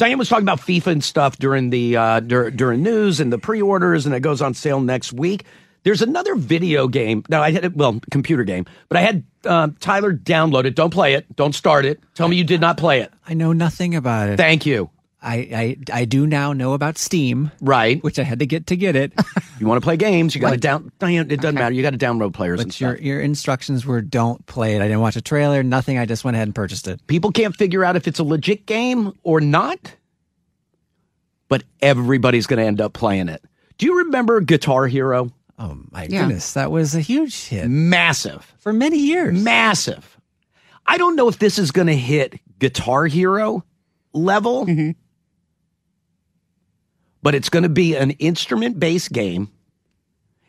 Diane was talking about FIFA and stuff during the uh, dur- during news and the pre-orders, and it goes on sale next week. There's another video game. Now I had it, well, computer game, but I had uh, Tyler download it. Don't play it. Don't start it. Tell me you did not play it. I know nothing about it. Thank you. I, I I do now know about Steam, Right. which I had to get to get it. You want to play games? You got to down. It doesn't matter. You got to download players and but stuff. your your instructions were don't play it. I didn't watch a trailer, nothing. I just went ahead and purchased it. People can't figure out if it's a legit game or not, but everybody's going to end up playing it. Do you remember Guitar Hero? Oh my goodness, that was a huge hit Massive. for many years. massive. I don't know if this is going to hit Guitar Hero level, mm-hmm. But it's going to be an instrument based game.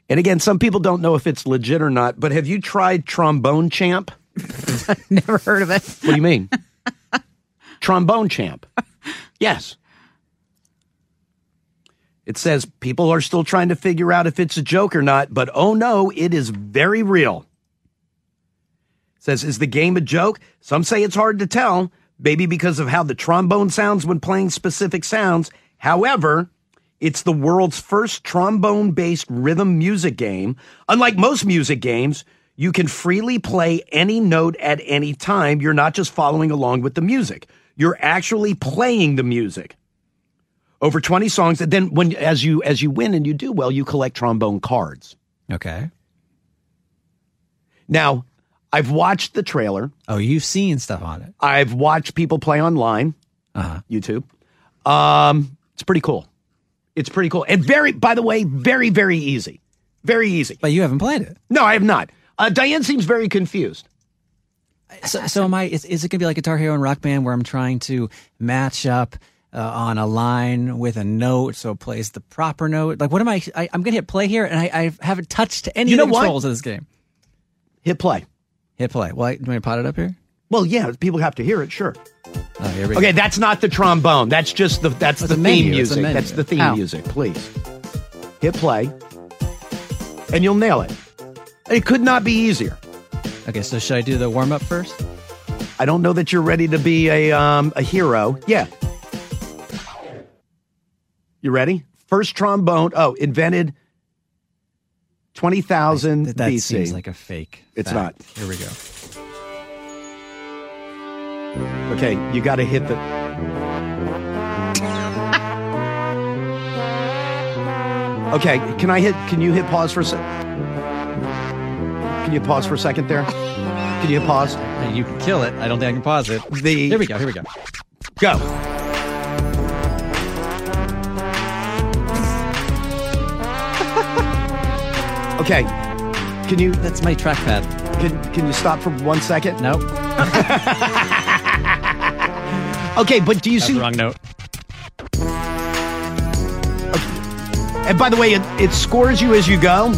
And again, some people don't know if it's legit or not, but have you tried Trombone Champ? Never heard of it. What do you mean? Trombone Champ. Yes. It says people are still trying to figure out if it's a joke or not, but oh no, it is very real. It says, is the game a joke? Some say it's hard to tell, maybe because of how the trombone sounds when playing specific sounds. However, it's the world's first trombone based rhythm music game. Unlike most music games, you can freely play any note at any time. You're not just following along with the music, you're actually playing the music. Over 20 songs, and then when as you as you win and you do well, you collect trombone cards. Okay. Now, I've watched the trailer. Oh, you've seen stuff on it. I've watched people play online, Uh-huh. YouTube. Um, it's pretty cool. It's pretty cool. And very, by the way, very, very easy. Very easy. But you haven't played it. No, I have not. Uh, Diane seems very confused. So, so am I? Is, is it going to be like Guitar Hero and Rock Band, where I'm trying to match up uh, on a line with a note, so it plays the proper note? Like, what am I? I I'm going to hit play here, and I, I haven't touched any You of know the what? controls of this game. Hit play. Hit play. Well, I, do you want me to pot it up here? Well, yeah, people have to hear it, sure. Oh, Okay, that's not the trombone. That's just the that's It's the theme music. That's the theme How? music. Please hit play, and you'll nail it. It could not be easier. Okay, so should I do the warm up first? I don't know that you're ready to be a um, a hero. Yeah. You ready? First trombone. Oh, invented twenty thousand That, that seems like a fake. It's fact. not. Here we go. Okay, you got to hit the. Okay, can I hit? Can you hit pause for a sec? Can you pause for a second there? Can you hit pause? You can kill it. I don't think I can pause it. The Here we go. Here we go. Go. Okay. Can you That's my trackpad. can, can you stop for one second? Nope. Okay, but do you That's see? the wrong note. And by the way, it, it scores you as you go.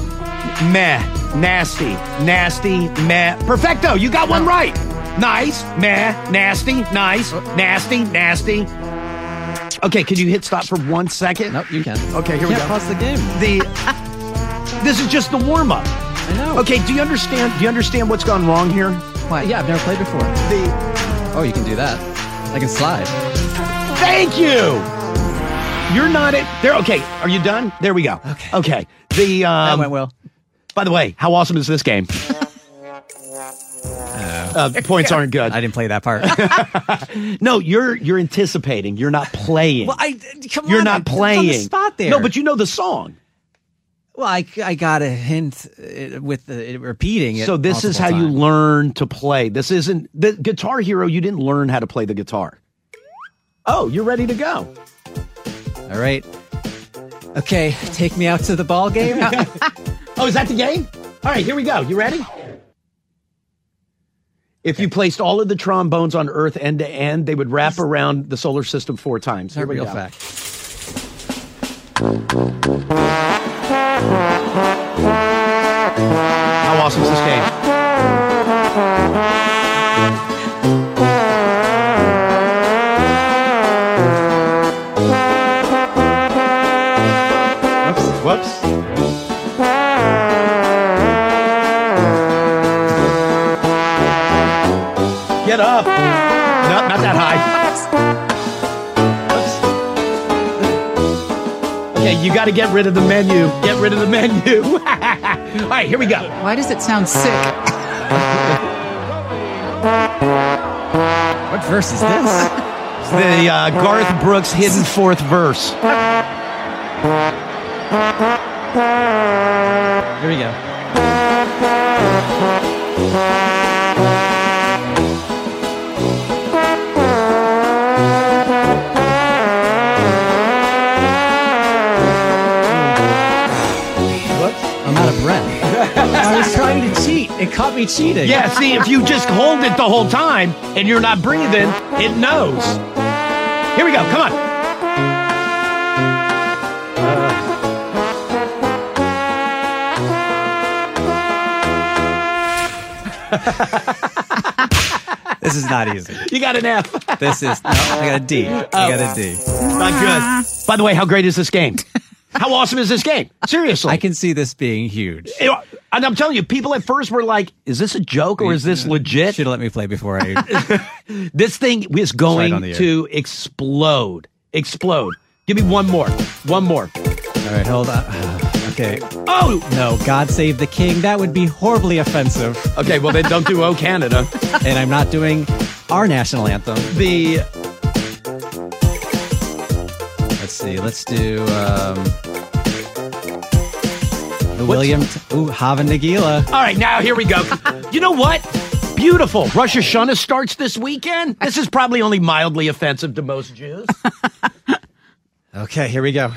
Meh, nasty, nasty, meh. Perfecto. You got one right. Nice, meh, nasty, nice, nasty, nasty. Okay, can you hit stop for one second? Nope, you can. Okay, here we Can't go. pause the game. The this is just the warm up. I know. Okay, do you understand? Do you understand what's gone wrong here? Why? Yeah, I've never played before. The Oh, you can do that. I can slide. thank you. You're not it. There. Okay, are you done? There we go. Okay. Okay. The That um, went well. By the way, how awesome is this game? Uh, points aren't good. I didn't play that part. No, you're you're anticipating. You're not playing. well, I come on. you're not I- playing. spot there. No, but you know the song. Well, I, I got a hint uh, with the, it repeating it. So this is how multiple you learn to play. This isn't the Guitar Hero. You didn't learn how to play the guitar. Oh, you're ready to go. All right. Okay, take me out to the ball game. Oh, is that the game? All right, here we go. You ready? If you placed all of the trombones on Earth end to end, they would wrap around the solar system four times. Here we go. fact. This game? Whoops. Whoops. Get up. No, not that high. Oops. Okay, you got to get rid of the menu. Get rid of the menu. All right, here we go. Why does it sound sick? What verse is this? It's the uh, Garth Brooks hidden fourth verse. Here we go. Of breath. I was trying to cheat. It caught me cheating. Yeah, see, if you just hold it the whole time and you're not breathing, it knows. Here we go. Come on. This is not easy. You got an F. This is no. I got a D. I got a D. Not good. By the way, how great is this game? How awesome is this game? Seriously. I can see this being huge. Know, and I'm telling you, people at first were like, is this a joke or is this legit? Should have let me play before I. This thing is going air. to explode. Explode. Give me one more. One more. All right, hold on. Okay. Oh! No, God save the king. That would be horribly offensive. Okay, well, then don't do Oh Canada. And I'm not doing our national anthem. The see. Let's do um, the William. T- Ooh, Hava Nagila. All right, now here we go. You know what? Beautiful. Rosh Hashanah starts this weekend. This is probably only mildly offensive to most Jews. Okay, here we go.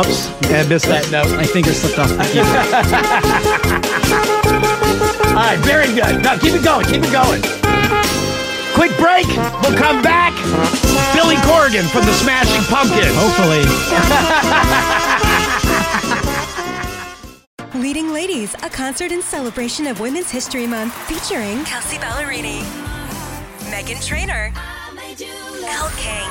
Whoops. I missed that note. My finger slipped off the keyboard. All right, very good. No, keep it going. Keep it going. Quick break. We'll come back. Billy Corrigan from the Smashing Pumpkins. Hopefully. Leading Ladies, a concert in celebration of Women's History Month featuring Kelsea Ballerini, Meghan Trainor, Elle King,